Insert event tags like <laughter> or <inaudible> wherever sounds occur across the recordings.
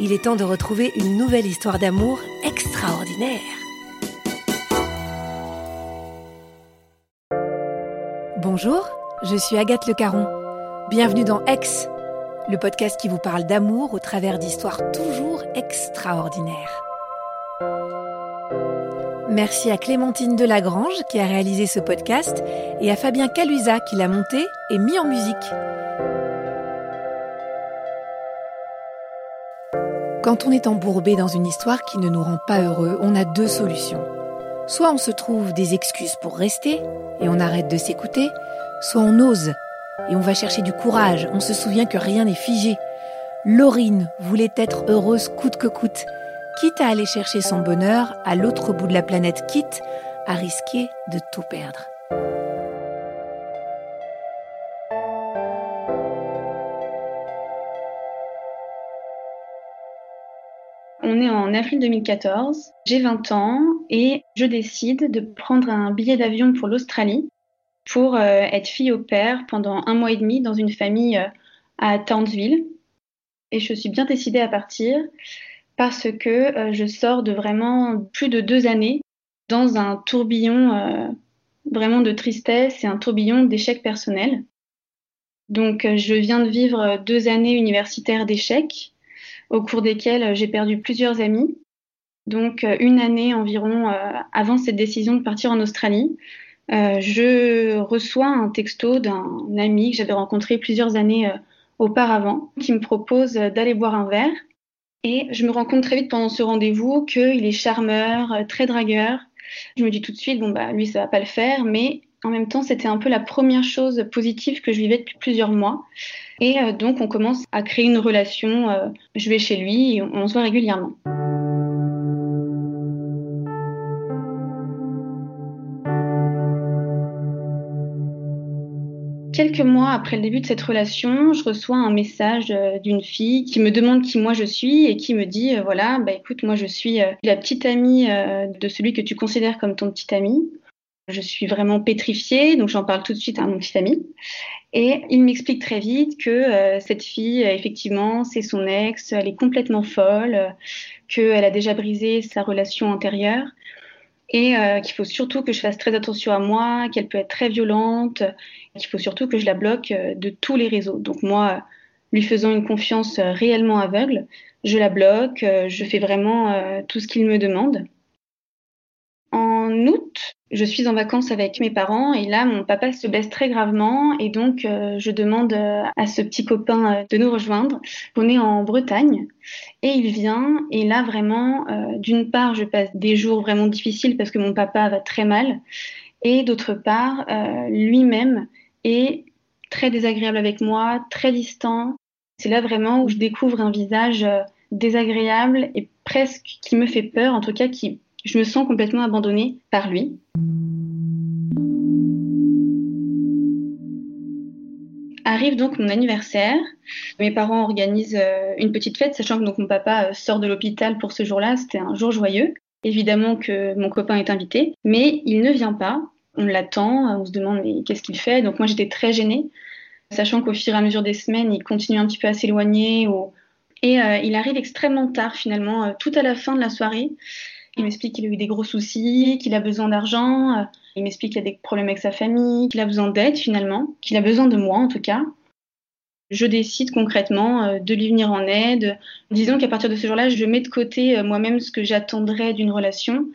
il est temps de retrouver une nouvelle histoire d'amour extraordinaire. Bonjour, je suis Agathe Le Caron. Bienvenue dans Ex, le podcast qui vous parle d'amour au travers d'histoires toujours extraordinaires. Merci à Clémentine Delagrange qui a réalisé ce podcast et à Fabien Calusa qui l'a monté et mis en musique. Quand on est embourbé dans une histoire qui ne nous rend pas heureux, on a deux solutions. Soit on se trouve des excuses pour rester et on arrête de s'écouter, soit on ose et on va chercher du courage, on se souvient que rien n'est figé. Laurine voulait être heureuse coûte que coûte, quitte à aller chercher son bonheur à l'autre bout de la planète, quitte à risquer de tout perdre. On est en avril 2014, j'ai 20 ans et je décide de prendre un billet d'avion pour l'Australie pour euh, être fille au père pendant un mois et demi dans une famille euh, à Townsville. Et je suis bien décidée à partir parce que euh, je sors de vraiment plus de deux années dans un tourbillon vraiment de tristesse et un tourbillon d'échecs personnels. Donc je viens de vivre deux années universitaires d'échecs au cours desquels euh, j'ai perdu plusieurs amis. Donc euh, une année environ euh, avant cette décision de partir en Australie, je reçois un texto d'un ami que j'avais rencontré plusieurs années auparavant qui me propose d'aller boire un verre. Et je me rends compte très vite pendant ce rendez-vous qu'il est charmeur, très dragueur. Je me dis tout de suite, bon, bah, lui, ça va pas le faire, mais en même temps, c'était un peu la première chose positive que je vivais depuis plusieurs mois. Et euh, donc, on commence à créer une relation. Euh, je vais chez lui on, se voit régulièrement. Quelques mois après le début de cette relation, je reçois un message euh, d'une fille qui me demande qui moi je suis et qui me dit voilà, bah écoute, moi je suis la petite amie de celui que tu considères comme ton petit ami. Je suis vraiment pétrifiée, donc j'en parle tout de suite à mon petit ami. Et il m'explique très vite que euh, cette fille, effectivement, c'est son ex, elle est complètement folle, qu'elle a déjà brisé sa relation antérieure et euh, qu'il faut surtout que je fasse très attention à moi, qu'elle peut être très violente, qu'il faut surtout que je la bloque euh, de tous les réseaux. Donc moi, lui faisant une confiance réellement aveugle, je la bloque, je fais vraiment tout ce qu'il me demande. En août, je suis en vacances avec mes parents et là, mon papa se blesse très gravement et donc euh, je demande euh, à ce petit copain euh, de nous rejoindre. On est en Bretagne et il vient et là vraiment, d'une part, je passe des jours vraiment difficiles parce que mon papa va très mal et d'autre part, lui-même est très désagréable avec moi, très distant. C'est là vraiment où je découvre un visage désagréable et presque qui me fait peur, en tout cas qui je me sens complètement abandonnée par lui. Arrive donc mon anniversaire. Mes parents organisent euh, une petite fête, sachant que donc mon papa euh, sort de l'hôpital pour ce jour-là. C'était un jour joyeux. Évidemment que mon copain est invité, mais il ne vient pas. On l'attend, on se demande mais qu'est-ce qu'il fait? Donc moi j'étais très gênée, sachant qu'au fur et à mesure des semaines, il continue un petit peu à s'éloigner. Et euh, il arrive extrêmement tard finalement, tout à la fin de la soirée. Il m'explique qu'il a eu des gros soucis, qu'il a besoin d'argent. Il m'explique qu'il a des problèmes avec sa famille, qu'il a besoin d'aide finalement, qu'il a besoin de moi en tout cas. Je décide concrètement euh, de lui venir en aide. Disons qu'à partir de ce jour-là, je mets de côté euh, moi-même ce que j'attendrais d'une relation.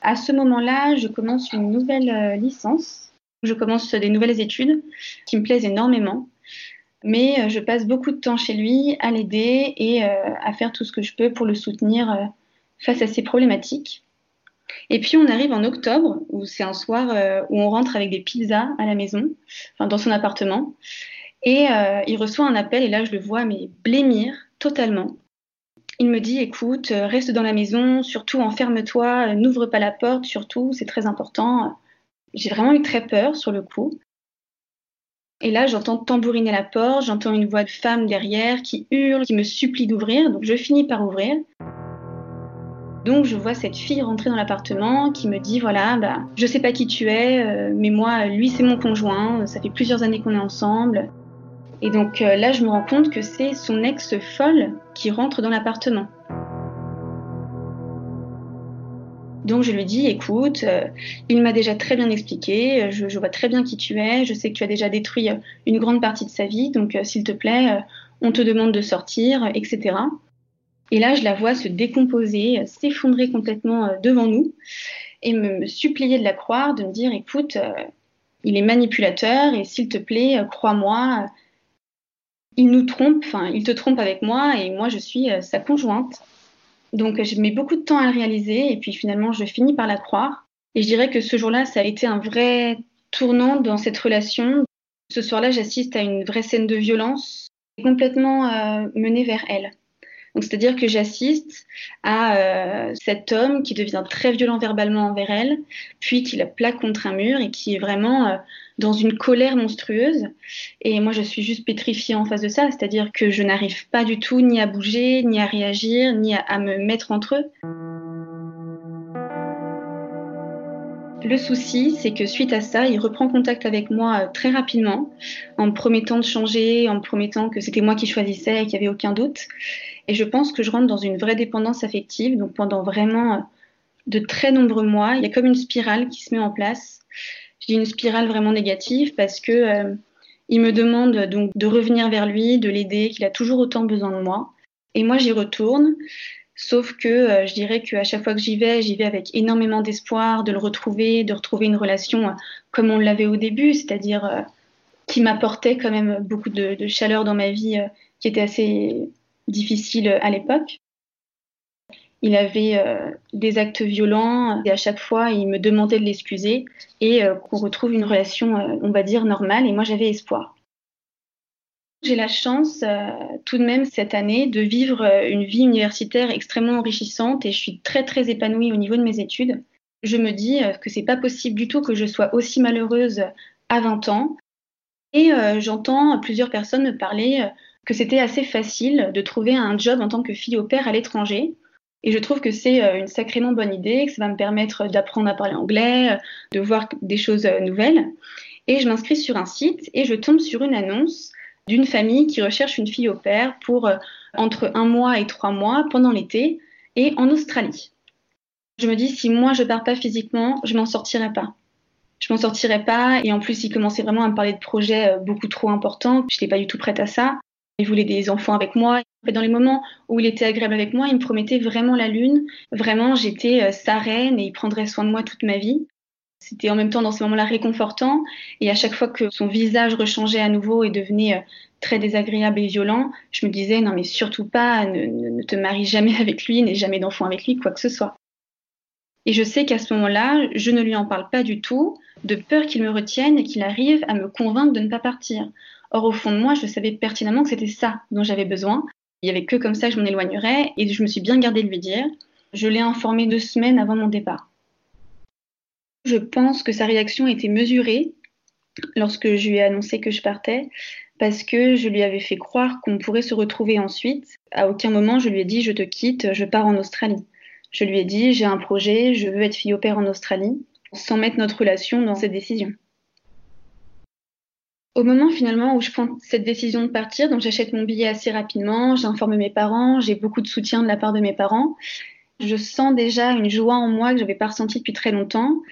À ce moment-là, je commence une nouvelle euh, licence. Je commence des nouvelles études qui me plaisent énormément. Mais je passe beaucoup de temps chez lui à l'aider et à faire tout ce que je peux pour le soutenir face à ses problématiques. Et puis on arrive en octobre, où c'est un soir euh, où on rentre avec des pizzas à la maison, enfin, dans son appartement. Et euh, il reçoit un appel, et là je le vois, mais blêmir totalement. Il me dit, écoute, euh, reste dans la maison, surtout enferme-toi, n'ouvre pas la porte, surtout, c'est très important. J'ai vraiment eu très peur sur le coup. Et là, j'entends tambouriner la porte, j'entends une voix de femme derrière qui hurle, qui me supplie d'ouvrir, donc je finis par ouvrir. Donc je vois cette fille rentrer dans l'appartement qui me dit voilà, bah, je sais pas qui tu es, euh, mais moi, lui c'est mon conjoint, ça fait plusieurs années qu'on est ensemble. Et donc euh, là, je me rends compte que c'est son ex folle qui rentre dans l'appartement. Donc je lui dis, écoute, euh, il m'a déjà très bien expliqué, je, vois très bien qui tu es, je sais que tu as déjà détruit une grande partie de sa vie, donc s'il te plaît, on te demande de sortir, etc. Et là, je la vois se décomposer, s'effondrer complètement euh, devant nous et me, supplier de la croire, de me dire, écoute, euh, il est manipulateur et s'il te plaît, euh, crois-moi, il nous trompe, enfin, il te trompe avec moi et moi, je suis sa conjointe. Donc, je mets beaucoup de temps à le réaliser et puis finalement, je finis par la croire. Et je dirais que ce jour-là, ça a été un vrai tournant dans cette relation. Ce soir-là, j'assiste à une vraie scène de violence complètement menée vers elle c'est-à-dire que j'assiste à euh, cet homme qui devient très violent verbalement envers elle, puis qui la plaque contre un mur et qui est vraiment euh, dans une colère monstrueuse. Et moi, je suis juste pétrifiée en face de ça, c'est-à-dire que je n'arrive pas du tout ni à bouger, ni à réagir, ni à me mettre entre eux. Le souci, c'est que suite à ça, il reprend contact avec moi euh, très rapidement, en me promettant de changer, en me promettant que c'était moi qui choisissais et qu'il n'y avait aucun doute. Et je pense que je rentre dans une vraie dépendance affective. Donc pendant vraiment euh, de très nombreux mois, il y a comme une spirale qui se met en place. Je dis une spirale vraiment négative parce que euh, il me demande donc de revenir vers lui, de l'aider, qu'il a toujours autant besoin de moi. Et moi, j'y retourne. Sauf que euh, je dirais qu'à chaque fois que j'y vais, j'y vais avec énormément d'espoir de le retrouver, de retrouver une relation euh, comme on l'avait au début, c'est-à-dire euh, qui m'apportait quand même beaucoup de, chaleur dans ma vie qui était assez difficile à l'époque. Il avait des actes violents et à chaque fois il me demandait de l'excuser et qu'on retrouve une relation, on va dire, normale et moi j'avais espoir. J'ai la chance euh, tout de même cette année de vivre euh, une vie universitaire extrêmement enrichissante et je suis très très épanouie au niveau de mes études. Je me dis euh, que c'est pas possible du tout que je sois aussi malheureuse à 20 ans. Et j'entends plusieurs personnes me parler que c'était assez facile de trouver un job en tant que fille au père à l'étranger. Et je trouve que c'est une sacrément bonne idée, que ça va me permettre d'apprendre à parler anglais, de voir des choses nouvelles. Et je m'inscris sur un site et je tombe sur une annonce d'une famille qui recherche une fille au père pour euh, entre un mois et trois mois pendant l'été et en Australie. Je me dis, si moi je pars pas physiquement, je m'en sortirai pas. Je m'en sortirai pas. Et en plus, il commençait vraiment à me parler de projets euh, beaucoup trop importants. Je n'étais pas du tout prête à ça. Il voulait des enfants avec moi. Dans les moments où il était agréable avec moi, il me promettait vraiment la lune. Vraiment, j'étais euh, sa reine et il prendrait soin de moi toute ma vie. C'était en même temps dans ce moment-là réconfortant. Et à chaque fois que son visage rechangeait à nouveau et devenait euh, très désagréable et violent, je me disais non mais surtout pas, ne, te marie jamais <laughs> avec lui, n'aie jamais d'enfant avec lui, quoi que ce soit. Et je sais qu'à ce moment-là, je ne lui en parle pas du tout, de peur qu'il me retienne et qu'il arrive à me convaincre de ne pas partir. Or, au fond de moi, je savais pertinemment que c'était ça dont j'avais besoin. Il n'y avait que comme ça que je m'en éloignerais et je me suis bien gardée de lui dire. Je l'ai informé deux semaines avant mon départ. Je pense que sa réaction était mesurée lorsque je lui ai annoncé que je partais parce que je lui avais fait croire qu'on pourrait se retrouver ensuite. À aucun moment je lui ai dit je te quitte, je pars en Australie. Je lui ai dit j'ai un projet, je veux être fille au père en Australie, sans mettre notre relation dans cette décision. Au moment finalement où je prends cette décision de partir, donc j'achète mon billet assez rapidement, j'informe mes parents, j'ai beaucoup de soutien de la part de mes parents. Je sens déjà une joie en moi que j'avais pas ressentie depuis très longtemps.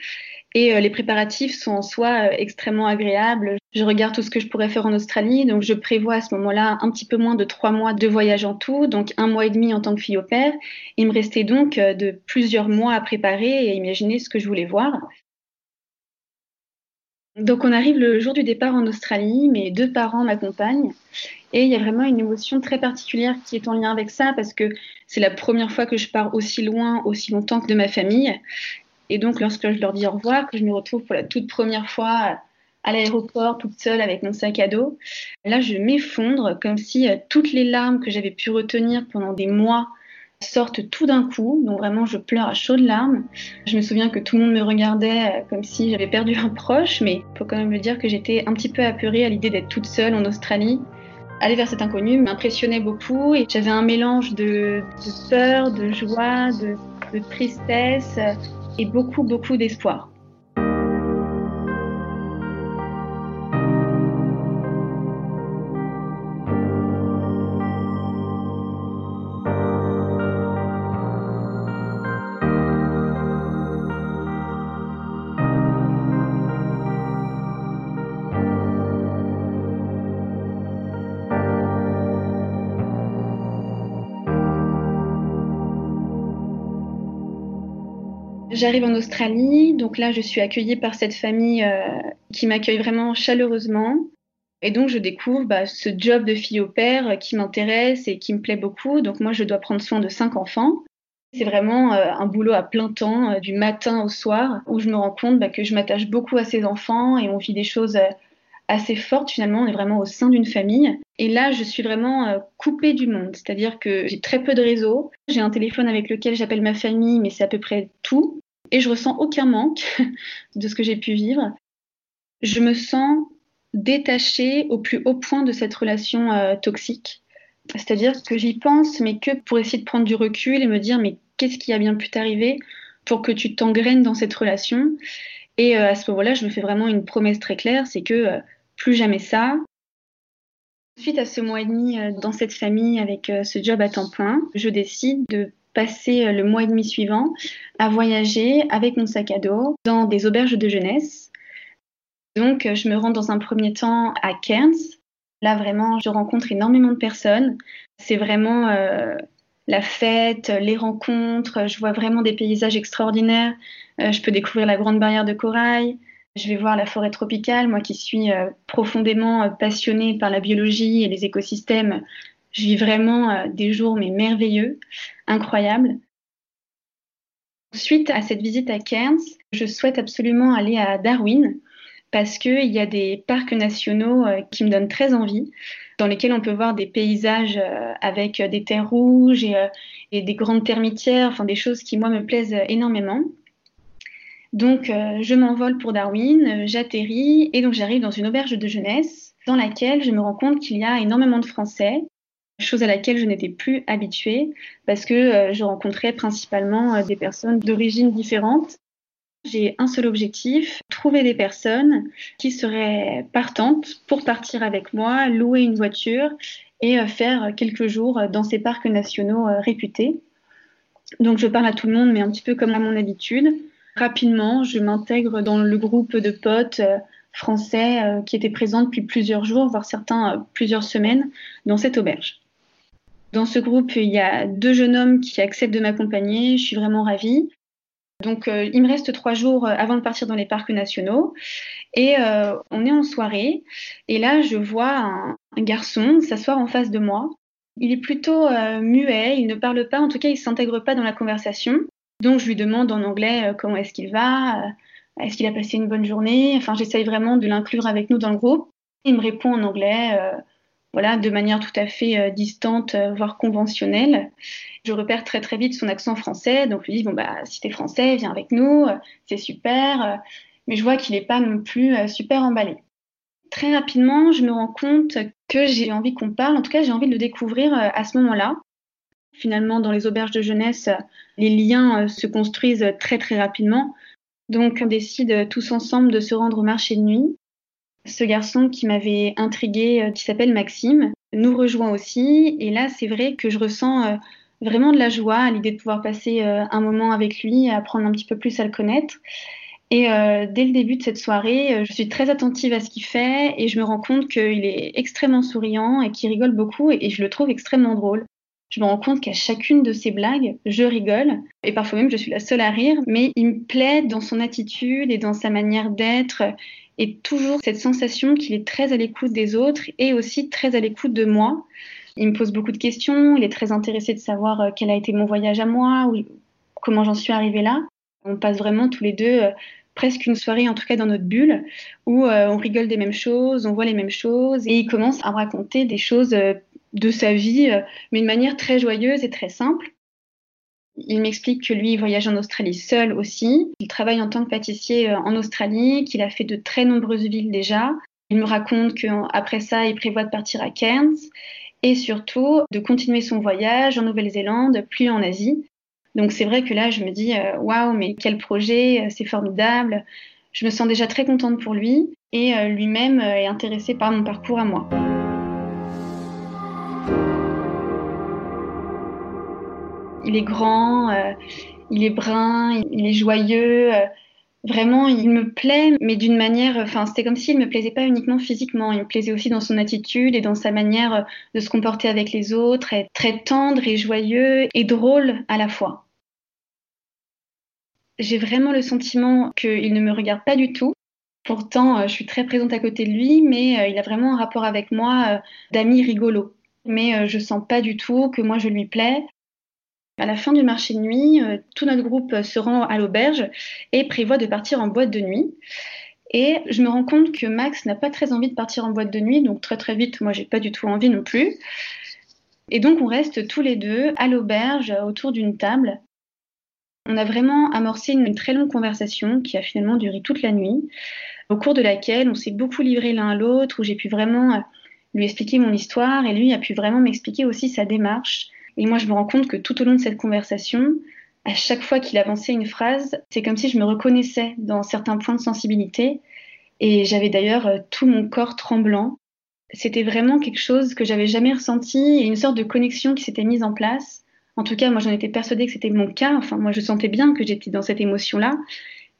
Et euh, les préparatifs sont en soi euh, extrêmement agréables. Je regarde tout ce que je pourrais faire en Australie, donc je prévois à ce moment-là un petit peu moins de trois mois de voyage en tout, donc un mois et demi en tant que fille au père. Il me restait donc euh, de plusieurs mois à préparer et à imaginer ce que je voulais voir. Donc on arrive le jour du départ en Australie, mes deux parents m'accompagnent et il y a vraiment une émotion très particulière qui est en lien avec ça parce que c'est la première fois que je pars aussi loin, aussi longtemps que de ma famille et donc, lorsque je leur dis au revoir, que je me retrouve pour la toute première fois à l'aéroport, toute seule avec mon sac à dos, là, je m'effondre comme si euh, toutes les larmes que j'avais pu retenir pendant des mois sortent tout d'un coup. Donc, vraiment, je pleure à chaudes larmes. Je me souviens que tout le monde me regardait euh, comme si j'avais perdu un proche, mais il faut quand même me dire que j'étais un petit peu apeurée à l'idée d'être toute seule en Australie. Aller vers cet inconnu m'impressionnait beaucoup et j'avais un mélange de, peur, de joie, de tristesse et beaucoup, beaucoup d'espoir. J'arrive en Australie, donc là je suis accueillie par cette famille euh, qui m'accueille vraiment chaleureusement. Et donc je découvre bah, ce job de fille au père qui m'intéresse et qui me plaît beaucoup. Donc moi je dois prendre soin de cinq enfants. C'est vraiment euh, un boulot à plein temps, euh, du matin au soir, où je me rends compte bah, que je m'attache beaucoup à ces enfants et on vit des choses assez fortes finalement. On est vraiment au sein d'une famille. Et là, je suis vraiment coupée du monde, c'est-à-dire que j'ai très peu de réseau. J'ai un téléphone avec lequel j'appelle ma famille, mais c'est à peu près tout et je ressens aucun manque <laughs> de ce que j'ai pu vivre. Je me sens détachée au plus haut point de cette relation euh, toxique. C'est-à-dire que j'y pense, mais que pour essayer de prendre du recul et me dire, mais qu'est-ce qui a bien pu t'arriver pour que tu t'engraines dans cette relation? Et euh, à ce moment-là, je me fais vraiment une promesse très claire, c'est que euh, plus jamais ça. Suite à ce mois et demi dans cette famille avec ce job à temps plein, je décide de passer euh, le mois et demi suivant à voyager avec mon sac à dos dans des auberges de jeunesse. Donc, euh, je me rends dans un premier temps à Cairns. Là, vraiment, je rencontre énormément de personnes. C'est vraiment euh, la fête, les rencontres. Je vois vraiment des paysages extraordinaires. je peux découvrir la grande barrière de corail. Je vais voir la forêt tropicale. Moi qui suis profondément passionnée par la biologie et les écosystèmes, je vis vraiment euh, des jours mais merveilleux, incroyables. Suite à cette visite à Cairns, je souhaite absolument aller à Darwin parce qu'il y a des parcs nationaux euh, qui me donnent très envie, dans lesquels on peut voir des paysages euh, avec des terres rouges et, et des grandes termitières, enfin des choses qui moi me plaisent énormément. Donc je m'envole pour Darwin, j'atterris et donc j'arrive dans une auberge de jeunesse dans laquelle je me rends compte qu'il y a énormément de Français chose à laquelle je n'étais plus habituée parce que euh, je rencontrais principalement euh, des personnes d'origines différentes. J'ai un seul objectif, trouver des personnes qui seraient partantes pour partir avec moi, louer une voiture et euh, faire quelques jours dans ces parcs nationaux réputés. Donc je parle à tout le monde, mais un petit peu comme à mon habitude. Rapidement, je m'intègre dans le groupe de potes français qui étaient présents depuis plusieurs jours, voire certains plusieurs semaines, dans cette auberge. Dans ce groupe, il y a deux jeunes hommes qui acceptent de m'accompagner. Je suis vraiment ravie. Donc, euh, il me reste trois jours euh, avant de partir dans les parcs nationaux. Et euh, on est en soirée. Et là, je vois un, garçon s'asseoir en face de moi. Il est plutôt muet, il ne parle pas, en tout cas, il ne s'intègre pas dans la conversation. Donc, je lui demande en anglais comment est-ce qu'il va, est-ce qu'il a passé une bonne journée? Enfin, j'essaye vraiment de l'inclure avec nous dans le groupe. Il me répond en anglais voilà, de manière tout à fait euh, distante, euh, voire conventionnelle. Je repère très très vite son accent français, donc je lui dis bon bah si t'es français, viens avec nous, euh, c'est super. Mais je vois qu'il n'est pas non plus super emballé. très rapidement, je me rends compte que j'ai envie qu'on parle, en tout cas j'ai envie de le découvrir à ce moment-là. Finalement, dans les auberges de jeunesse, les liens se construisent très très rapidement. Donc on décide tous ensemble de se rendre au marché de nuit. Ce garçon qui m'avait intrigué, qui s'appelle Maxime, nous rejoint aussi. Et là, c'est vrai que je ressens vraiment de la joie à l'idée de pouvoir passer un moment avec lui, apprendre un petit peu plus à le connaître. Et euh, dès le début de cette soirée, euh, je suis très attentive à ce qu'il fait et je me rends compte qu'il est extrêmement souriant et qu'il rigole beaucoup et, je le trouve extrêmement drôle. Je me rends compte qu'à chacune de ses blagues, je rigole et parfois même je suis la seule à rire, mais il me plaît dans son attitude et dans sa manière d'être et toujours cette sensation qu'il est très à l'écoute des autres et aussi très à l'écoute de moi. Il me pose beaucoup de questions, il est très intéressé de savoir euh, quel a été mon voyage à moi ou comment j'en suis arrivée là. On passe vraiment tous les deux euh, presque une soirée, en tout cas dans notre bulle, où euh, on rigole des mêmes choses, on voit les mêmes choses, et il commence à raconter des choses de sa vie, mais de manière très joyeuse et très simple. Il m'explique que lui, voyage en Australie seul aussi. Il travaille en tant que pâtissier en Australie, qu'il a fait de très nombreuses villes déjà. Il me raconte qu'après ça, il prévoit de partir à Cairns et surtout de continuer son voyage en Nouvelle-Zélande, puis en Asie. Donc c'est vrai que là, je me dis, euh, waouh, mais quel projet, euh, c'est formidable. Je me sens déjà très contente pour lui et euh, lui-même est intéressé par mon parcours à moi. Il est grand, il est brun, il est joyeux. Vraiment, il me plaît, mais d'une manière, enfin, c'était comme s'il me plaisait pas uniquement physiquement, il me plaisait aussi dans son attitude et dans sa manière de se comporter avec les autres, être très tendre et joyeux et drôle à la fois j'ai vraiment le sentiment qu'il ne me regarde pas du tout. Pourtant, euh, je suis très présente à côté de lui, mais euh, il a vraiment un rapport avec moi euh, d'ami rigolo. Mais je sens pas du tout que moi je lui plais. À la fin du marché de nuit, tout notre groupe se rend à l'auberge et prévoit de partir en boîte de nuit. Et je me rends compte que Max n'a pas très envie de partir en boîte de nuit, donc très très vite, moi j'ai pas du tout envie non plus. Et donc on reste tous les deux à l'auberge autour d'une table on a vraiment amorcé une très longue conversation qui a finalement duré toute la nuit, au cours de laquelle on s'est beaucoup livré l'un à l'autre, où j'ai pu vraiment euh, lui expliquer mon histoire et lui a pu vraiment m'expliquer aussi sa démarche. Et moi, je me rends compte que tout au long de cette conversation, à chaque fois qu'il avançait une phrase, c'est comme si je me reconnaissais dans certains points de sensibilité. Et j'avais d'ailleurs euh, tout mon corps tremblant. C'était vraiment quelque chose que j'avais jamais ressenti et une sorte de connexion qui s'était mise en place. En tout cas, moi, j'en étais persuadée que c'était mon cas. Enfin, moi, je sentais bien que j'étais dans cette émotion-là,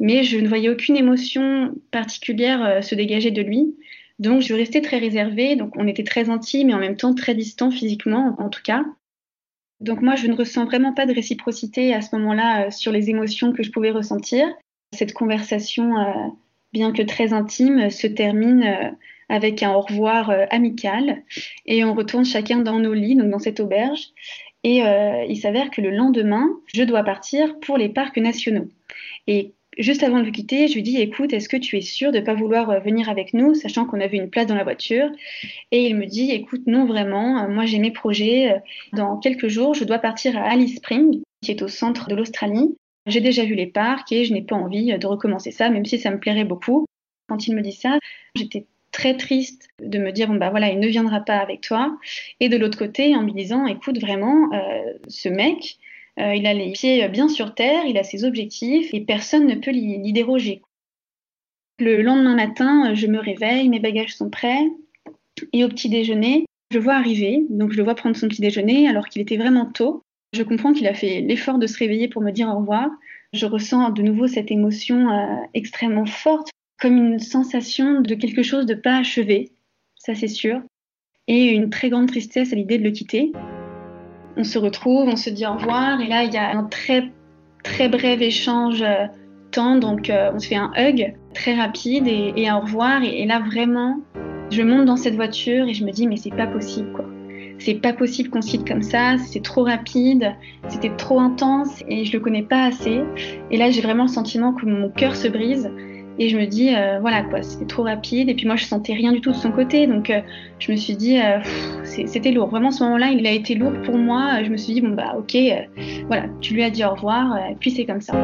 mais je ne voyais aucune émotion particulière euh, se dégager de lui. Donc, je restais très réservée. Donc, on était très intimes et en même temps très distants physiquement, en tout cas. Donc, moi, je ne ressens vraiment pas de réciprocité à ce moment-là euh, sur les émotions que je pouvais ressentir. Cette conversation, euh, bien que très intime, se termine avec un au revoir amical et on retourne chacun dans nos lits, donc dans cette auberge. Et euh, il s'avère que le lendemain, je dois partir pour les parcs nationaux. Et juste avant de le quitter, je lui dis écoute, est-ce que tu es sûr de ne pas vouloir euh, venir avec nous, sachant qu'on avait une place dans la voiture? Et il me dit écoute, non vraiment, euh, moi j'ai mes projets. Dans quelques jours, je dois partir à Alice Springs, qui est au centre de l'Australie. J'ai déjà vu les parcs et je n'ai pas envie de recommencer ça, même si ça me plairait beaucoup. Quand il me dit ça, j'étais très triste de me dire bon bah voilà il ne viendra pas avec toi et de l'autre côté en me disant écoute vraiment euh, ce mec euh, il a les pieds bien sur terre il a ses objectifs et personne ne peut l'y déroger. Le lendemain matin je me réveille mes bagages sont prêts et au petit déjeuner je vois arriver donc je le vois prendre son petit déjeuner alors qu'il était vraiment tôt. Je comprends qu'il a fait l'effort de se réveiller pour me dire au revoir. Je ressens de nouveau cette émotion euh, extrêmement forte comme une sensation de quelque chose de pas achevé, ça c'est sûr, et une très grande tristesse à l'idée de le quitter. On se retrouve, on se dit au revoir, et là il y a un très très bref échange euh, temps, donc euh, on se fait un hug très rapide et, un au revoir, et, là vraiment, je monte dans cette voiture et je me dis mais c'est pas possible quoi. C'est pas possible qu'on quitte comme ça, c'est trop rapide, c'était trop intense et je le connais pas assez. Et là j'ai vraiment le sentiment que mon cœur se brise et je me dis, euh, voilà quoi, c'était trop rapide. Et puis moi, je sentais rien du tout de son côté. Donc euh, je me suis dit, euh, c'était lourd. Vraiment, ce moment-là, il a été lourd pour moi. Je me suis dit, bon bah ok, voilà, tu lui as dit au revoir. et puis c'est comme ça.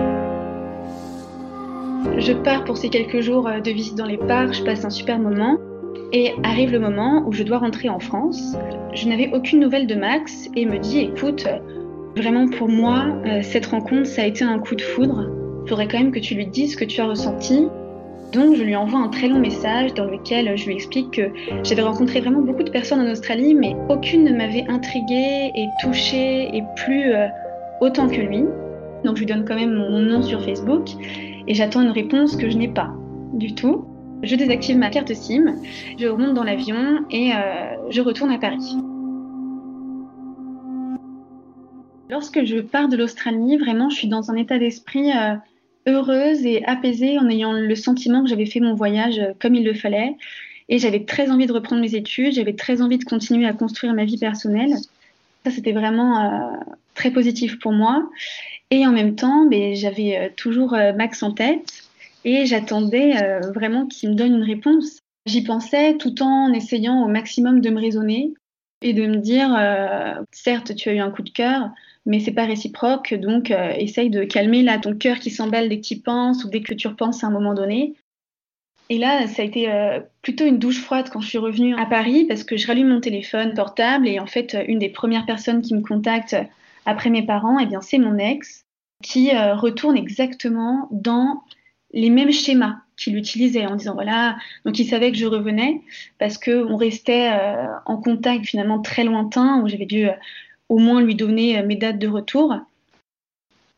Je pars pour ces quelques jours de visite dans les parcs. Je passe un super moment. Et arrive le moment où je dois rentrer en France. Je n'avais aucune nouvelle de Max et me dit écoute, vraiment pour moi, cette rencontre, ça a été un coup de foudre. Il faudrait quand même que tu lui dises ce que tu as ressenti. Donc je lui envoie un très long message dans lequel je lui explique que j'avais rencontré vraiment beaucoup de personnes en Australie, mais aucune ne m'avait intriguée et touchée et plus euh, autant que lui. Donc je lui donne quand même mon nom sur Facebook et j'attends une réponse que je n'ai pas du tout. Je désactive ma carte SIM, je remonte dans l'avion et euh, je retourne à Paris. Lorsque je pars de l'Australie, vraiment, je suis dans un état d'esprit euh, heureuse et apaisée en ayant le sentiment que j'avais fait mon voyage euh, comme il le fallait. Et j'avais très envie de reprendre mes études, j'avais très envie de continuer à construire ma vie personnelle. Ça, c'était vraiment très positif pour moi. Et en même temps, ben, j'avais toujours Max en tête et j'attendais euh, vraiment qu'il me donne une réponse. J'y pensais tout en essayant au maximum de me raisonner et de me dire euh, certes tu as eu un coup de cœur mais c'est pas réciproque donc euh, essaye de calmer là ton cœur qui s'emballe dès que tu penses ou dès que tu repenses à un moment donné. Et là ça a été plutôt une douche froide quand je suis revenue à Paris parce que je rallume mon téléphone portable et en fait une des premières personnes qui me contacte après mes parents eh bien c'est mon ex qui retourne exactement dans les mêmes schémas qu'il utilisait en disant voilà donc il savait que je revenais parce que on restait euh, en contact finalement très lointain où j'avais dû euh, au moins lui donner euh, mes dates de retour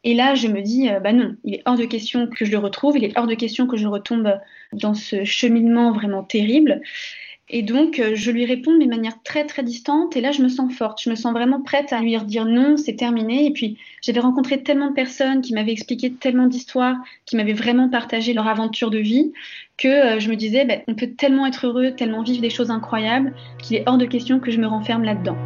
et là je me dis bah non il est hors de question que je le retrouve il est hors de question que je retombe dans ce cheminement vraiment terrible et donc, euh, je lui réponds de manière très très distante. Et là, je me sens forte. Je me sens vraiment prête à lui dire non, c'est terminé. Et puis, j'avais rencontré tellement de personnes qui m'avaient expliqué tellement d'histoires, qui m'avaient vraiment partagé leur aventure de vie, que euh, je me disais, ben, on peut tellement être heureux, tellement vivre des choses incroyables, qu'il est hors de question que je me renferme là-dedans.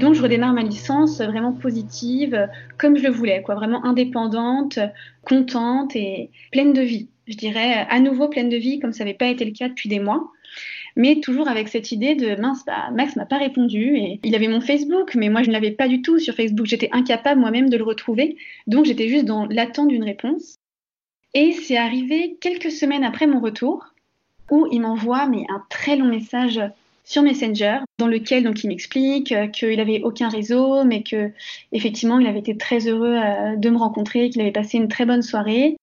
Donc je redémarre ma licence vraiment positive, comme je le voulais, quoi, vraiment indépendante, contente et pleine de vie je dirais, à nouveau pleine de vie, comme ça n'avait pas été le cas depuis des mois. Mais toujours avec cette idée de mince, bah, Max m'a pas répondu et il avait mon Facebook, mais moi je ne l'avais pas du tout sur Facebook. J'étais incapable moi-même de le retrouver, donc j'étais juste dans l'attente d'une réponse. Et c'est arrivé quelques semaines après mon retour où il m'envoie mais un très long message sur Messenger dans lequel donc il m'explique qu'il n'avait aucun réseau mais que effectivement il avait été très heureux euh, de me rencontrer, qu'il avait passé une très bonne soirée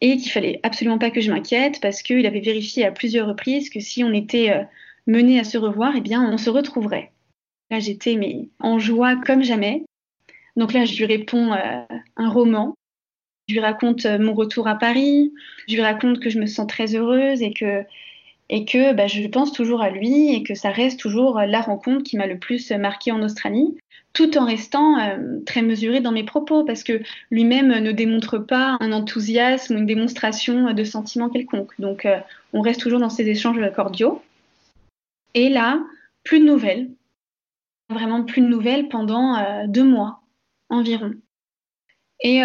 et qu'il fallait absolument pas que je m'inquiète parce qu'il avait vérifié à plusieurs reprises que si on était euh, mené à se revoir, eh bien, on se retrouverait. Là, j'étais mais en joie comme jamais. Donc là, je lui réponds euh, un roman. Je lui raconte euh, mon retour à Paris. Je lui raconte que je me sens très heureuse et que et que bah, je pense toujours à lui et que ça reste toujours la rencontre qui m'a le plus marqué en Australie tout en restant euh, très mesuré dans mes propos, parce que lui-même ne démontre pas un enthousiasme ou une démonstration de sentiment quelconque. Donc euh, on reste toujours dans ces échanges cordiaux. Et là, plus de nouvelles, vraiment plus de nouvelles pendant euh, deux mois environ. Et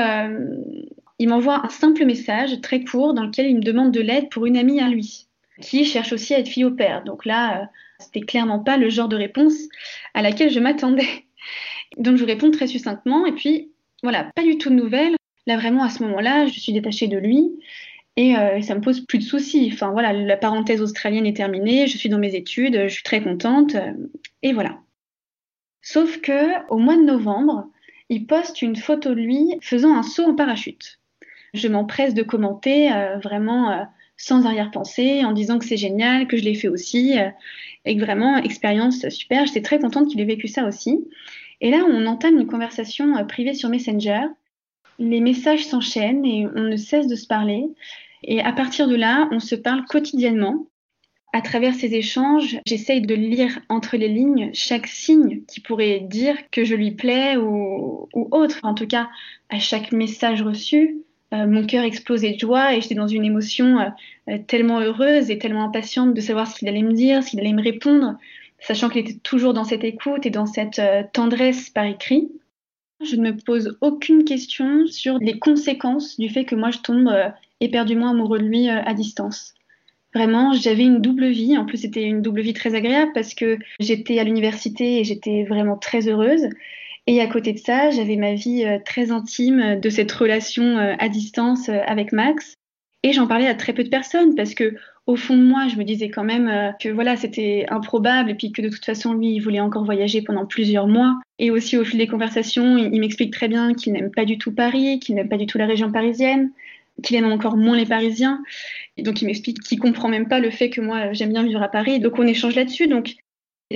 il m'envoie un simple message très court dans lequel il me demande de l'aide pour une amie à lui, qui cherche aussi à être fille au père. Donc là, c'était clairement pas le genre de réponse à laquelle je m'attendais. <laughs> Donc je réponds très succinctement et puis voilà, pas du tout de nouvelles. Là vraiment à ce moment-là, je suis détachée de lui et euh, ça me pose plus de soucis. Enfin voilà, la parenthèse australienne est terminée, je suis dans mes études, je suis très contente euh, et voilà. Sauf que au mois de novembre, il poste une photo de lui faisant un saut en parachute. Je m'empresse de commenter euh, vraiment sans arrière-pensée en disant que c'est génial, que je l'ai fait aussi et que vraiment expérience super. J'étais très contente qu'il ait vécu ça aussi. Et là, on entame une conversation euh, privée sur Messenger. Les messages s'enchaînent et on ne cesse de se parler. Et à partir de là, on se parle quotidiennement. À travers ces échanges, j'essaye de lire entre les lignes chaque signe qui pourrait dire que je lui plais ou, autre. En tout cas, à chaque message reçu, euh, mon cœur explosait de joie et j'étais dans une émotion euh, tellement heureuse et tellement impatiente de savoir ce qu'il allait me dire, ce qu'il allait me répondre sachant qu'il était toujours dans cette écoute et dans cette euh, tendresse par écrit. Je ne me pose aucune question sur les conséquences du fait que moi je tombe euh, éperdument amoureux de lui euh, à distance. Vraiment, j'avais une double vie. En plus, c'était une double vie très agréable parce que j'étais à l'université et j'étais vraiment très heureuse. Et à côté de ça, j'avais ma vie très intime de cette relation à distance avec Max. Et j'en parlais à très peu de personnes parce que au fond de moi, je me disais quand même euh, que voilà, c'était improbable et puis que de toute façon, lui, il voulait encore voyager pendant plusieurs mois. Et aussi au fil des conversations, il, m'explique très bien qu'il n'aime pas du tout Paris, qu'il n'aime pas du tout la région parisienne, qu'il aime encore moins les Parisiens. Et donc il m'explique qu'il comprend même pas le fait que moi j'aime bien vivre à Paris. Donc on échange là-dessus.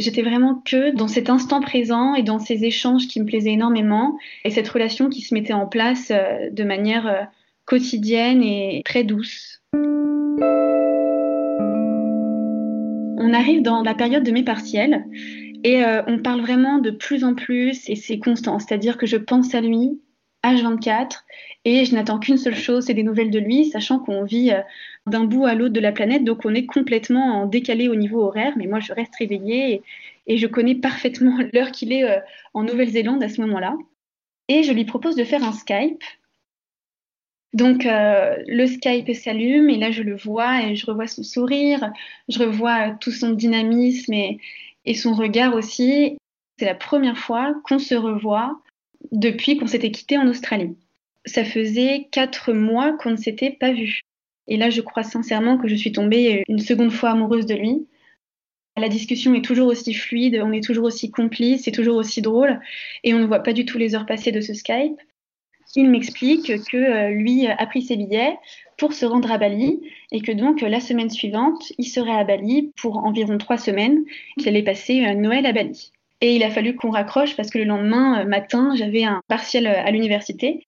J'étais vraiment que dans cet instant présent et dans ces échanges qui me plaisaient énormément et cette relation qui se mettait en place euh, de manière euh, quotidienne et très douce. On arrive dans la période de mes partiels et euh, on parle vraiment de plus en plus et c'est constant, c'est-à-dire que je pense à lui H24 et je n'attends qu'une seule chose, c'est des nouvelles de lui, sachant qu'on vit d'un bout à l'autre de la planète, donc on est complètement en décalé au niveau horaire, mais moi je reste réveillée et, je connais parfaitement <laughs> l'heure qu'il est euh, en Nouvelle-Zélande à ce moment-là. Et je lui propose de faire un Skype donc euh, le Skype s'allume et là je le vois et je revois son sourire, je revois tout son dynamisme et, son regard aussi. C'est la première fois qu'on se revoit depuis qu'on s'était quitté en Australie. Ça faisait quatre mois qu'on ne s'était pas vu. Et là je crois sincèrement que je suis tombée une seconde fois amoureuse de lui. La discussion est toujours aussi fluide, on est toujours aussi complice, c'est toujours aussi drôle et on ne voit pas du tout les heures passées de ce Skype il m'explique que euh, lui a pris ses billets pour se rendre à Bali et que donc la semaine suivante, il serait à Bali pour environ trois semaines, qu'il allait passer euh, Noël à Bali. Et il a fallu qu'on raccroche parce que le lendemain euh, matin, j'avais un partiel à l'université.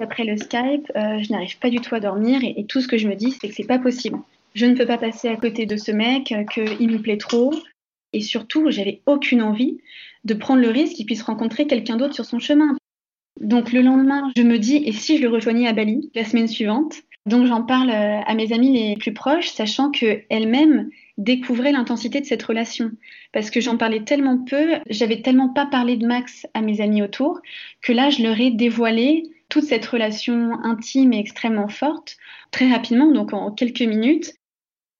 Après le Skype, je n'arrive pas du tout à dormir et, tout ce que je me dis, c'est que c'est pas possible. Je ne peux pas passer à côté de ce mec, qu'il me plaît trop. Et surtout, j'avais aucune envie de prendre le risque qu'il puisse rencontrer quelqu'un d'autre sur son chemin. Donc le lendemain, je me dis, et si je le rejoignais à Bali la semaine suivante? Donc j'en parle euh, à mes amis les plus proches, sachant qu'elles-mêmes découvraient l'intensité de cette relation. Parce que j'en parlais tellement peu, j'avais tellement pas parlé de Max à mes amis autour, que là, je leur ai dévoilé toute cette relation intime et extrêmement forte, très rapidement, donc en quelques minutes.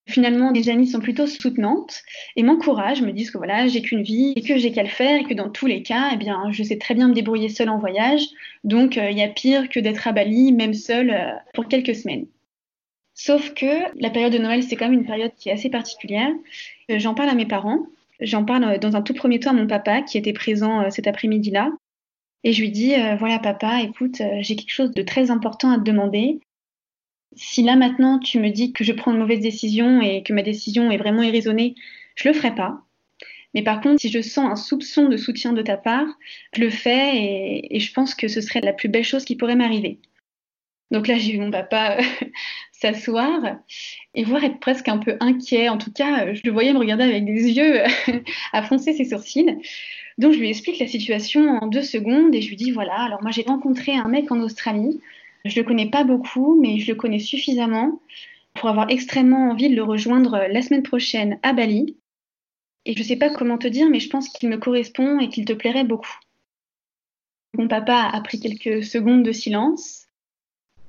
Finalement, les amis sont plutôt soutenantes et m'encouragent, me disent que voilà, j'ai qu'une vie et que j'ai qu'à le faire et que dans tous les cas, eh bien, je sais très bien me débrouiller seule en voyage. Donc, euh, il y a pire que d'être à Bali, même seule, euh, pour quelques semaines. Sauf que la période de Noël, c'est quand même une période qui est assez particulière. Euh, j'en parle à mes parents. J'en parle dans un tout premier temps à mon papa qui était présent cet après-midi-là. Et je lui dis, voilà papa, écoute, j'ai quelque chose de très important à te demander si là maintenant tu me dis que je prends une mauvaise décision et que ma décision est vraiment irraisonnée, je le ferai pas. Mais par contre, si je sens un soupçon de soutien de ta part, je le fais et, je pense que ce serait la plus belle chose qui pourrait m'arriver. Donc là, j'ai vu mon papa <laughs> s'asseoir et voir être presque un peu inquiet. En tout cas, je le voyais me regarder avec des yeux <laughs> à froncer ses sourcils. Donc je lui explique la situation en deux secondes et je lui dis voilà, alors moi j'ai rencontré un mec en Australie je le connais pas beaucoup, mais je le connais suffisamment pour avoir extrêmement envie de le rejoindre la semaine prochaine à Bali. Et je sais pas comment te dire, mais je pense qu'il me correspond et qu'il te plairait beaucoup. Mon papa a pris quelques secondes de silence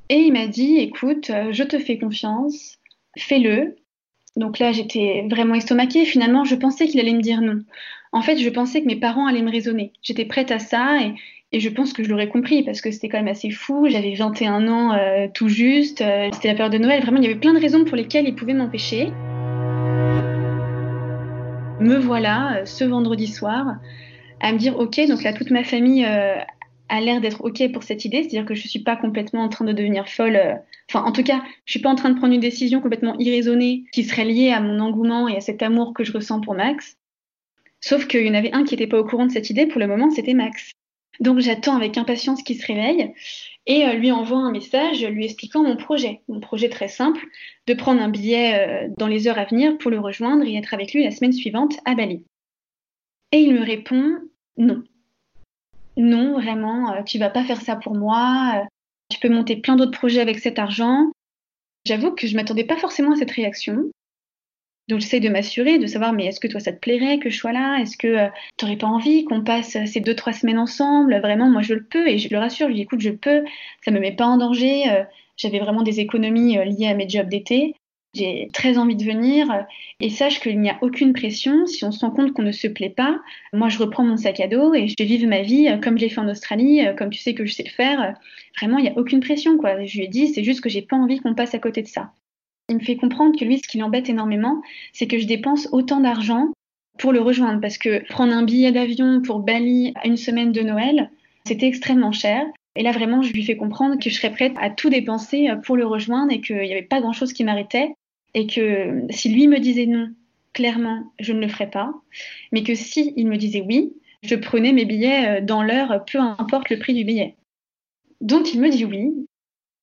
et il m'a dit écoute, je te fais confiance, fais-le. Donc là, j'étais vraiment estomaquée. Finalement, je pensais qu'il allait me dire non. En fait, je pensais que mes parents allaient me raisonner. J'étais prête à ça et, je pense que je l'aurais compris parce que c'était quand même assez fou. J'avais 21 ans euh, tout juste. Euh, c'était la période de Noël. Vraiment, il y avait plein de raisons pour lesquelles il pouvait m'empêcher. Me voilà euh, ce vendredi soir à me dire ok, donc là toute ma famille a l'air d'être ok pour cette idée, c'est-à-dire que je suis pas complètement en train de devenir folle. Enfin, en tout cas, je suis pas en train de prendre une décision complètement irraisonnée qui serait liée à mon engouement et à cet amour que je ressens pour Max. Sauf qu'il y en avait un qui n'était pas au courant de cette idée. Pour le moment, c'était Max. Donc j'attends avec impatience qu'il se réveille et euh, lui envoie un message lui expliquant mon projet, mon projet très simple, de prendre un billet euh, dans les heures à venir pour le rejoindre et être avec lui la semaine suivante à Bali. Et il me répond non. Non, vraiment, euh, tu vas pas faire ça pour moi, tu peux monter plein d'autres projets avec cet argent. J'avoue que je m'attendais pas forcément à cette réaction. Donc j'essaie de m'assurer, de savoir, mais est-ce que toi ça te plairait que je sois là? Est-ce que euh, tu n'aurais pas envie qu'on passe ces deux, trois semaines ensemble? Vraiment, moi je le peux et je le rassure, je lui dis, écoute, je peux, ça me met pas en danger. Euh, j'avais vraiment des économies euh, liées à mes jobs d'été. J'ai très envie de venir et sache qu'il n'y a aucune pression. Si on se rend compte qu'on ne se plaît pas, moi je reprends mon sac à dos et je vivre ma vie comme j'ai fait en Australie, comme tu sais que je sais le faire. Vraiment, il n'y a aucune pression quoi. Je lui ai dit, c'est juste que j'ai pas envie qu'on passe à côté de ça. Il me fait comprendre que lui, ce qui l'embête énormément, c'est que je dépense autant d'argent pour le rejoindre. Parce que prendre un billet d'avion pour Bali à une semaine de Noël, c'était extrêmement cher. Et là, vraiment, je lui fais comprendre que je serais prête à tout dépenser pour le rejoindre et qu'il n'y avait pas grand-chose qui m'arrêtait. Et que si lui me disait non, clairement, je ne le ferais pas. Mais que si il me disait oui, je prenais mes billets dans l'heure, peu importe le prix du billet. Donc il me dit oui.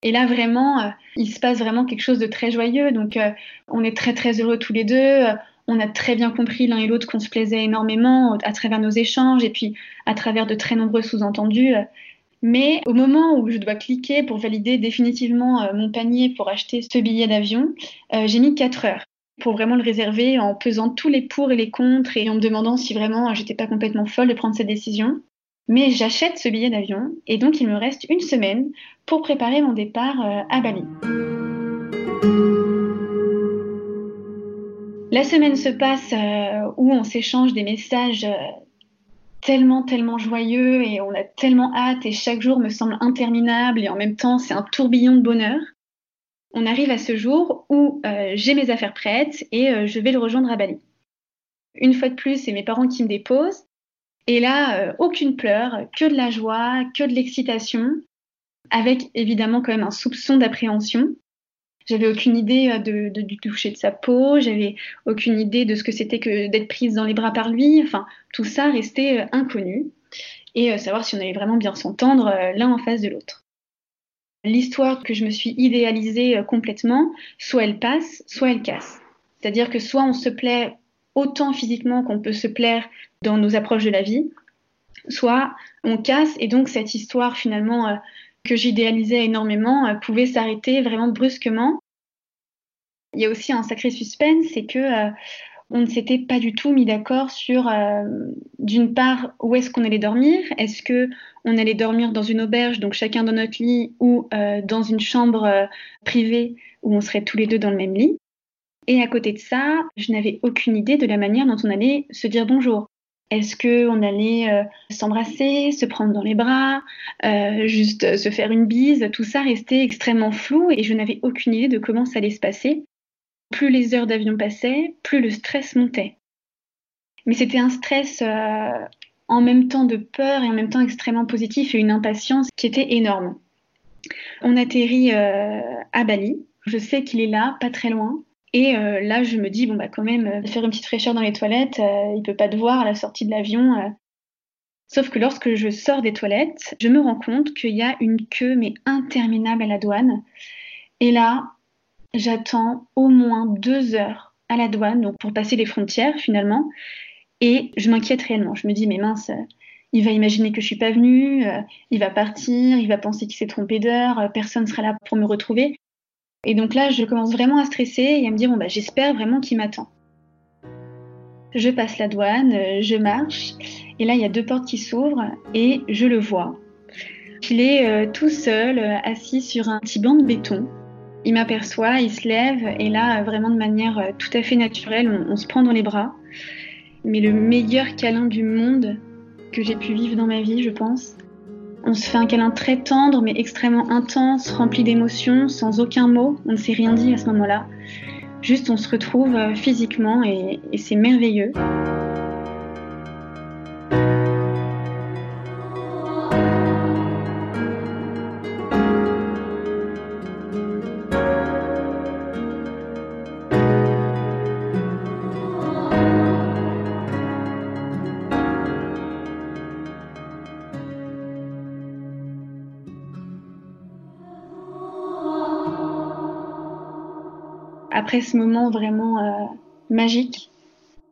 Et là, vraiment, il se passe vraiment quelque chose de très joyeux. Donc, on est très, très heureux tous les deux on a très bien compris l'un et l'autre qu'on se plaisait énormément à travers nos échanges et puis à travers de très nombreux sous-entendus. Mais au moment où je dois cliquer pour valider définitivement euh, mon panier pour acheter ce billet d'avion, euh, j'ai mis 4 heures pour vraiment le réserver en pesant tous les pour et les contre et en me demandant si vraiment j'étais pas complètement folle de prendre cette décision. Mais j'achète ce billet d'avion et donc il me reste une semaine pour préparer mon départ euh, à Bali. La semaine se passe euh, où on s'échange des messages euh, tellement, tellement joyeux et on a tellement hâte et chaque jour me semble interminable et en même temps c'est un tourbillon de bonheur. On arrive à ce jour où j'ai mes affaires prêtes et je vais le rejoindre à Bali. Une fois de plus, c'est mes parents qui me déposent. Et là, aucune pleure, que de la joie, que de l'excitation, avec évidemment quand même un soupçon d'appréhension. J'avais aucune idée euh, de, du toucher de sa peau, j'avais aucune idée de ce que c'était que d'être prise dans les bras par lui. Enfin, tout ça restait euh, inconnu. Et euh, savoir si on allait vraiment bien s'entendre l'un en face de l'autre. L'histoire que je me suis idéalisée complètement, soit elle passe, soit elle casse. C'est-à-dire que soit on se plaît autant physiquement qu'on peut se plaire dans nos approches de la vie, soit on casse et donc cette histoire finalement que j'idéalisais énormément euh, pouvait s'arrêter vraiment brusquement. Il y a aussi un sacré suspense, c'est que euh, on ne s'était pas du tout mis d'accord sur, euh, d'une part, où est-ce qu'on allait dormir? Est-ce que on allait dormir dans une auberge, donc chacun dans notre lit, ou dans une chambre privée où on serait tous les deux dans le même lit? Et à côté de ça, je n'avais aucune idée de la manière dont on allait se dire bonjour. Est-ce qu'on allait euh, s'embrasser, se prendre dans les bras, euh, juste se faire une bise Tout ça restait extrêmement flou et je n'avais aucune idée de comment ça allait se passer. Plus les heures d'avion passaient, plus le stress montait. Mais c'était un stress euh, en même temps de peur et en même temps extrêmement positif et une impatience qui était énorme. On atterrit à Bali. Je sais qu'il est là, pas très loin. Et euh, là, je me dis, bon, bah, quand même, euh, faire une petite fraîcheur dans les toilettes, euh, il peut pas te voir à la sortie de l'avion. Sauf que lorsque je sors des toilettes, je me rends compte qu'il y a une queue, mais interminable à la douane. Et là, j'attends au moins deux heures à la douane, donc pour passer les frontières finalement. Et je m'inquiète réellement. Je me dis, mais mince, il va imaginer que je suis pas venue, il va partir, il va penser qu'il s'est trompé d'heure, personne sera là pour me retrouver. Et donc là, je commence vraiment à stresser et à me dire, bon, bah, j'espère vraiment qu'il m'attend. Je passe la douane, euh, je marche, et là, il y a deux portes qui s'ouvrent et je le vois. Il est euh, tout seul, euh, assis sur un petit banc de béton. Il m'aperçoit, il se lève, et là, vraiment de manière tout à fait naturelle, on se prend dans les bras. Mais le meilleur câlin du monde que j'ai pu vivre dans ma vie, je pense. On se fait un câlin très tendre mais extrêmement intense, rempli d'émotions, sans aucun mot. On ne s'est rien dit à ce moment-là. Juste on se retrouve euh, physiquement et, et c'est merveilleux. Après ce moment vraiment euh, magique,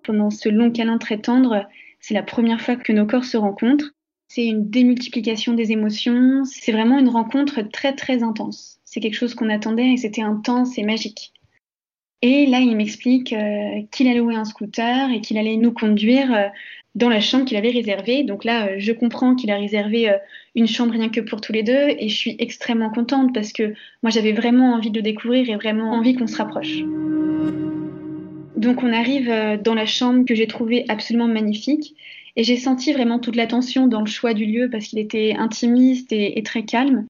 pendant ce long câlin très tendre, c'est la première fois que nos corps se rencontrent. C'est une démultiplication des émotions. C'est vraiment une rencontre très très intense. C'est quelque chose qu'on attendait et c'était intense et magique. Et là, il m'explique euh, qu'il allait louer un scooter et qu'il allait nous conduire euh, dans la chambre qu'il avait réservée. Donc là, euh, je comprends qu'il a réservé une chambre rien que pour tous les deux et je suis extrêmement contente parce que moi, j'avais vraiment envie de le découvrir et vraiment envie qu'on se rapproche. Donc on arrive dans la chambre que j'ai trouvée absolument magnifique et j'ai senti vraiment toute l'attention dans le choix du lieu parce qu'il était intimiste et, et très calme.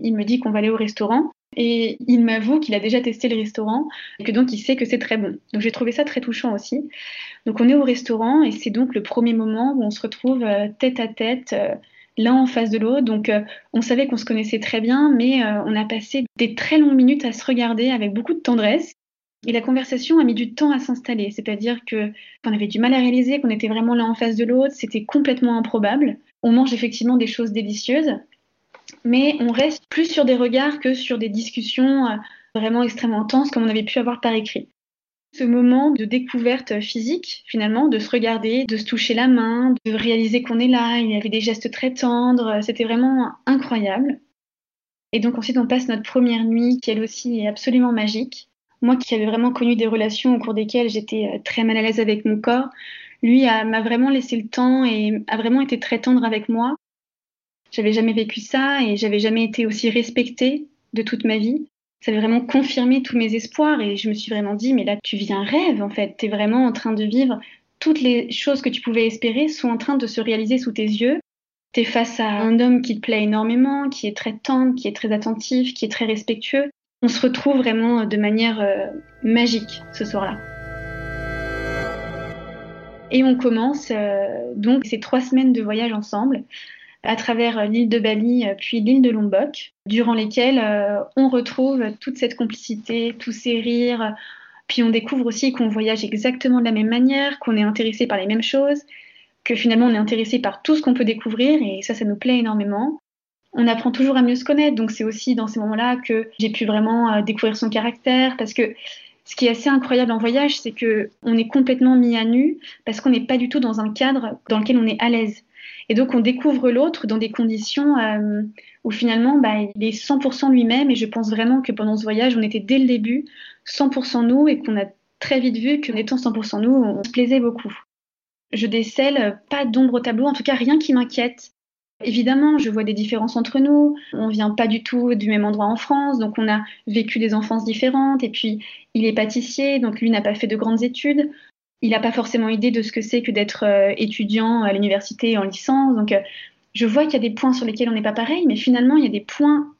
Il me dit qu'on va aller au restaurant Et il m'avoue qu'il a déjà testé le restaurant et que donc il sait que c'est très bon. Donc j'ai trouvé ça très touchant aussi. Donc on est au restaurant et c'est donc le premier moment où on se retrouve euh, tête à tête, euh, l'un en face de l'autre. Donc euh, on savait qu'on se connaissait très bien, mais on a passé des très longues minutes à se regarder avec beaucoup de tendresse. Et la conversation a mis du temps à s'installer, c'est-à-dire que qu'on avait du mal à réaliser qu'on était vraiment l'un en face de l'autre, c'était complètement improbable. On mange effectivement des choses délicieuses, mais on reste plus sur des regards que sur des discussions euh, vraiment extrêmement intenses comme on avait pu avoir par écrit. Ce moment de découverte physique, finalement, de se regarder, de se toucher la main, de réaliser qu'on est là, il y avait des gestes très tendres, c'était vraiment incroyable. Et donc ensuite on passe notre première nuit qui elle aussi est absolument magique. Moi qui avais vraiment connu des relations au cours desquelles j'étais euh, très mal à l'aise avec mon corps, lui m'a vraiment laissé le temps et a vraiment été très tendre avec moi. J'avais jamais vécu ça et j'avais jamais été aussi respectée de toute ma vie. Ça avait vraiment confirmé tous mes espoirs et je me suis vraiment dit, mais là, tu vis un rêve en fait. Tu es vraiment en train de vivre toutes les choses que tu pouvais espérer sont en train de se réaliser sous tes yeux. Tu es face à un homme qui te plaît énormément, qui est très tendre, qui est très attentif, qui est très respectueux. On se retrouve vraiment de manière euh, magique ce soir-là. Et on commence euh, donc ces trois semaines de voyage ensemble à travers euh, l'île de Bali euh, puis l'île de Lombok, durant lesquelles euh, on retrouve toute cette complicité, tous ces rires. Puis on découvre aussi qu'on voyage exactement de la même manière, qu'on est intéressé par les mêmes choses, que finalement on est intéressé par tout ce qu'on peut découvrir et ça, ça nous plaît énormément. On apprend toujours à mieux se connaître, donc c'est aussi dans ces moments-là que j'ai pu vraiment découvrir son caractère parce que ce qui est assez incroyable en voyage, c'est que on est complètement mis à nu parce qu'on n'est pas du tout dans un cadre dans lequel on est à l'aise. Et donc on découvre l'autre dans des conditions euh, où finalement bah, il est 100% lui-même. Et je pense vraiment que pendant ce voyage, on était dès le début 100% nous et qu'on a très vite vu qu'en étant 100% nous, on se plaisait beaucoup. Je décèle pas d'ombre au tableau, en tout cas rien qui m'inquiète. Évidemment, je vois des différences entre nous. On vient pas du tout du même endroit en France, donc on a vécu des enfances différentes. Et puis, il est pâtissier, donc lui n'a pas fait de grandes études il n'a pas forcément idée de ce que c'est que d'être euh, étudiant à l'université en licence. Donc, euh, je vois qu'il y a des points sur lesquels on n'est pas pareil, mais finalement, il y a des points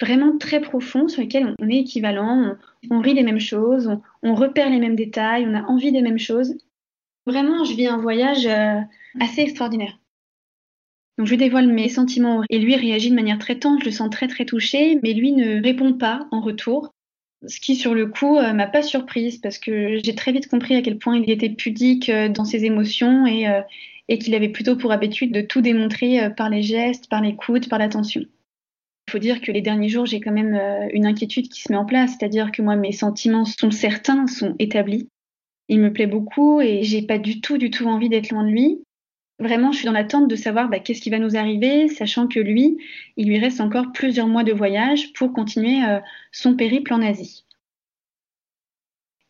vraiment très profonds sur lesquels on est équivalent. On, rit les mêmes choses, on, repère les mêmes détails, on a envie des mêmes choses. Vraiment, je vis un voyage euh, assez extraordinaire. Donc je dévoile mes sentiments et lui réagit de manière très tendre, je le sens très très touché, mais lui ne répond pas en retour. Ce qui, sur le coup, euh, m'a pas surprise parce que j'ai très vite compris à quel point il était pudique euh, dans ses émotions et, euh, et qu'il avait plutôt pour habitude de tout démontrer par les gestes, par l'écoute, par l'attention. Il faut dire que les derniers jours, j'ai quand même une inquiétude qui se met en place, c'est-à-dire que moi, mes sentiments sont certains, sont établis. Il me plaît beaucoup et j'ai pas du tout, du tout envie d'être loin de lui. Vraiment, je suis dans l'attente de savoir bah, qu'est-ce qui va nous arriver, sachant que lui, il lui reste encore plusieurs mois de voyage pour continuer euh, son périple en Asie.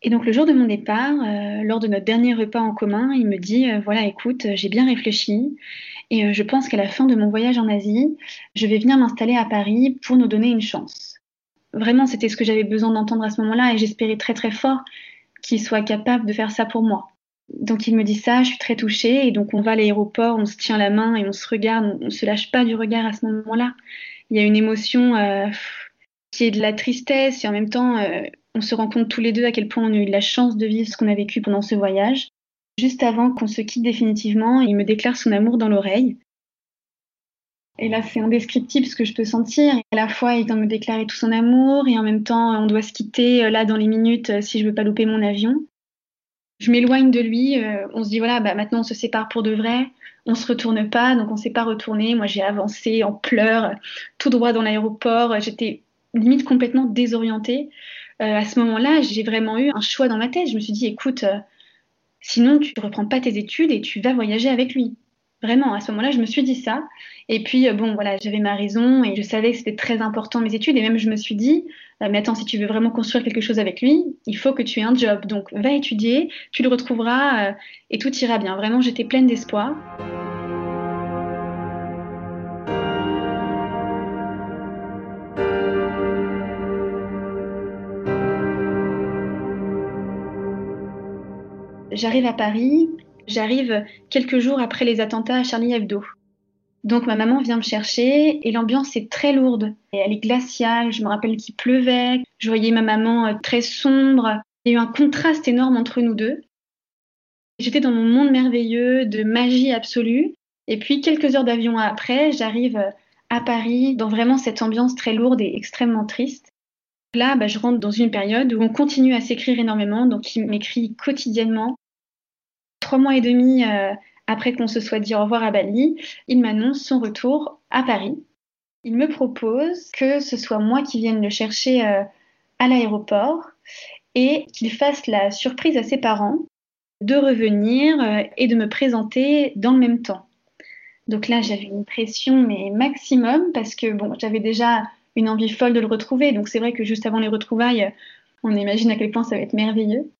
Et donc le jour de mon départ, euh, lors de notre dernier repas en commun, il me dit, euh, voilà, écoute, j'ai bien réfléchi et je pense qu'à la fin de mon voyage en Asie, je vais venir m'installer à Paris pour nous donner une chance. Vraiment, c'était ce que j'avais besoin d'entendre à ce moment-là et j'espérais très très fort qu'il soit capable de faire ça pour moi. Donc il me dit ça, je suis très touchée et donc on va à l'aéroport, on se tient la main et on se regarde, on, ne se lâche pas du regard à ce moment-là. Il y a une émotion euh, qui est de la tristesse et en même temps euh, on se rend compte tous les deux à quel point on a eu la chance de vivre ce qu'on a vécu pendant ce voyage. Juste avant qu'on se quitte définitivement, il me déclare son amour dans l'oreille. Et là, c'est indescriptible ce que je peux sentir. À la fois, il doit me déclarer tout son amour et en même temps, on doit se quitter euh, là dans les minutes si je veux pas louper mon avion je m'éloigne de lui. Euh, on se dit voilà, bah, maintenant on se sépare pour de vrai. On se retourne pas, donc on s'est pas retourné. Moi, j'ai avancé en pleurs, tout droit dans l'aéroport. J'étais limite complètement désorientée. Euh, à ce moment-là, j'ai vraiment eu un choix dans ma tête. Je me suis dit, écoute, euh, sinon tu reprends pas tes études et tu vas voyager avec lui. Vraiment, à ce moment-là, je me suis dit ça. Et puis, bon, voilà, j'avais ma raison et je savais que c'était très important mes études. Et même, je me suis dit, euh, mais attends, si tu veux vraiment construire quelque chose avec lui, il faut que tu aies un job. Donc va étudier, tu le retrouveras euh, et tout ira bien. Vraiment, j'étais pleine d'espoir. J'arrive à Paris, j'arrive quelques jours après les attentats à Charlie Hebdo. Donc ma maman vient me chercher et l'ambiance est très lourde. Et elle est glaciale, je me rappelle qu'il pleuvait, je voyais ma maman euh, très sombre. Il y a eu un contraste énorme entre nous deux. J'étais dans mon monde merveilleux de magie absolue. Et puis quelques heures d'avion après, j'arrive euh, à Paris dans vraiment cette ambiance très lourde et extrêmement triste. Là, bah, je rentre dans une période où on continue à s'écrire énormément, donc il m'écrit quotidiennement. Trois mois et demi euh, après qu'on se soit dit au revoir à Bali, il m'annonce son retour à Paris. Il me propose que ce soit moi qui vienne le chercher euh, à l'aéroport et qu'il fasse la surprise à ses parents de revenir euh, et de me présenter dans le même temps. Donc là, j'avais une pression mais maximum parce que j'avais déjà une envie folle de le retrouver. Donc c'est vrai que juste avant les retrouvailles, on imagine à quel point ça va être merveilleux.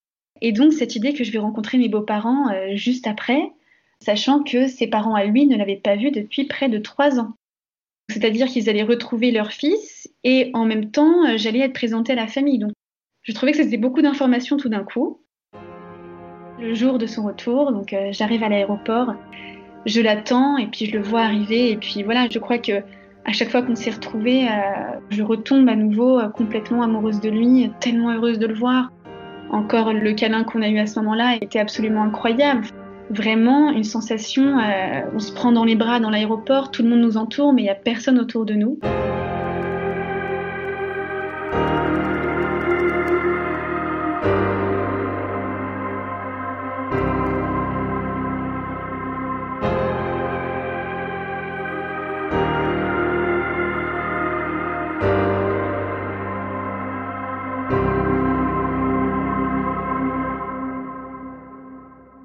Et donc cette idée que je vais rencontrer mes beaux-parents euh, juste après, sachant que ses parents à lui ne l'avaient pas vu depuis près de trois ans. C'est-à-dire qu'ils allaient retrouver leur fils et en même temps, euh, j'allais être présentée à la famille. Donc je trouvais que c'était beaucoup d'informations tout d'un coup. Le jour de son retour, donc euh, j'arrive à l'aéroport, je l'attends et puis je le vois arriver et puis voilà, je crois que à chaque fois qu'on s'est retrouvés, je retombe à nouveau complètement amoureuse de lui, tellement heureuse de le voir. Encore le câlin qu'on a eu à ce moment-là était absolument incroyable. Vraiment une sensation, euh, on se prend dans les bras dans l'aéroport, tout le monde nous entoure, mais il n'y a personne autour de nous.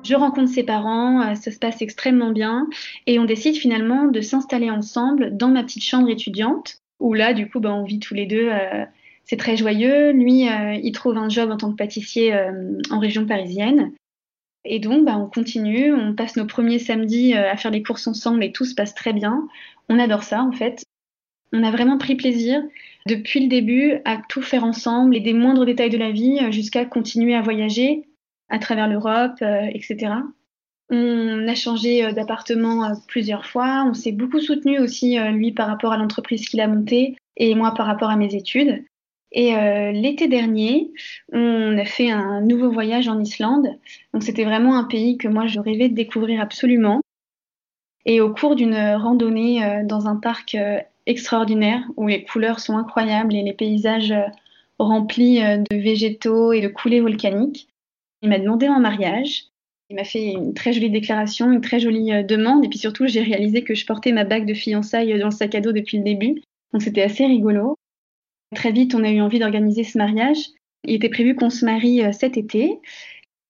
Je rencontre ses parents, euh, ça se passe extrêmement bien et on décide finalement de s'installer ensemble dans ma petite chambre étudiante où là, du coup, ben, on vit tous les deux. Euh, c'est très joyeux. Lui, euh, il trouve un job en tant que pâtissier en région parisienne. Et donc, ben, on continue, on passe nos premiers samedis à faire les courses ensemble et tout se passe très bien. On adore ça, en fait. On a vraiment pris plaisir depuis le début à tout faire ensemble et des moindres détails de la vie jusqu'à continuer à voyager à travers l'Europe, euh, etc. On a changé euh, d'appartement euh, plusieurs fois. On s'est beaucoup soutenu aussi, lui, par rapport à l'entreprise qu'il a montée et moi par rapport à mes études. Et l'été dernier, on a fait un nouveau voyage en Islande. Donc c'était vraiment un pays que moi je rêvais de découvrir absolument. Et au cours d'une randonnée dans un parc extraordinaire où les couleurs sont incroyables et les paysages remplis de végétaux et de coulées volcaniques, il m'a demandé en mariage. Il m'a fait une très jolie déclaration, une très jolie euh, demande. Et puis surtout, j'ai réalisé que je portais ma bague de fiançailles dans le sac à dos depuis le début. Donc c'était assez rigolo. Très vite, on a eu envie d'organiser ce mariage. Il était prévu qu'on se marie euh, cet été.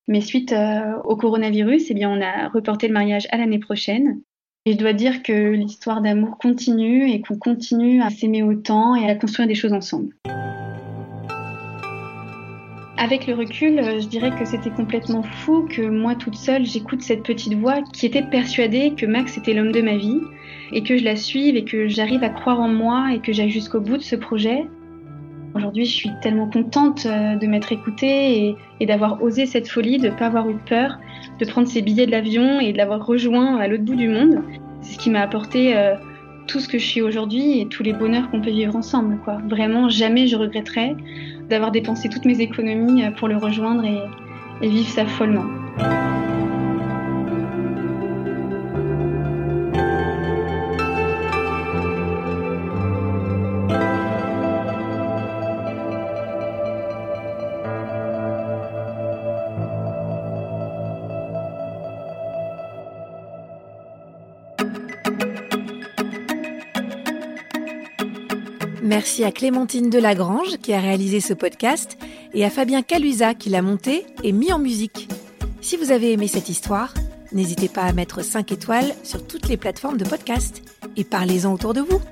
Mais suite euh, au coronavirus, eh bien, on a reporté le mariage à l'année prochaine. Et je dois dire que l'histoire d'amour continue et qu'on continue à s'aimer autant et à construire des choses ensemble. Avec le recul, euh, je dirais que c'était complètement fou que moi toute seule, j'écoute cette petite voix qui était persuadée que Max était l'homme de ma vie et que je la suive et que j'arrive à croire en moi et que j'aille jusqu'au bout de ce projet. Aujourd'hui, je suis tellement contente euh, de m'être écoutée et, d'avoir osé cette folie, de ne pas avoir eu peur, de prendre ses billets de l'avion et de l'avoir rejoint à l'autre bout du monde. C'est ce qui m'a apporté euh, tout ce que je suis aujourd'hui et tous les bonheurs qu'on peut vivre ensemble. Vraiment, jamais je regretterai d'avoir dépensé toutes mes économies pour le rejoindre et, vivre ça follement. Merci à Clémentine Delagrange qui a réalisé ce podcast et à Fabien Calusa qui l'a monté et mis en musique. Si vous avez aimé cette histoire, n'hésitez pas à mettre 5 étoiles sur toutes les plateformes de podcast et parlez-en autour de vous.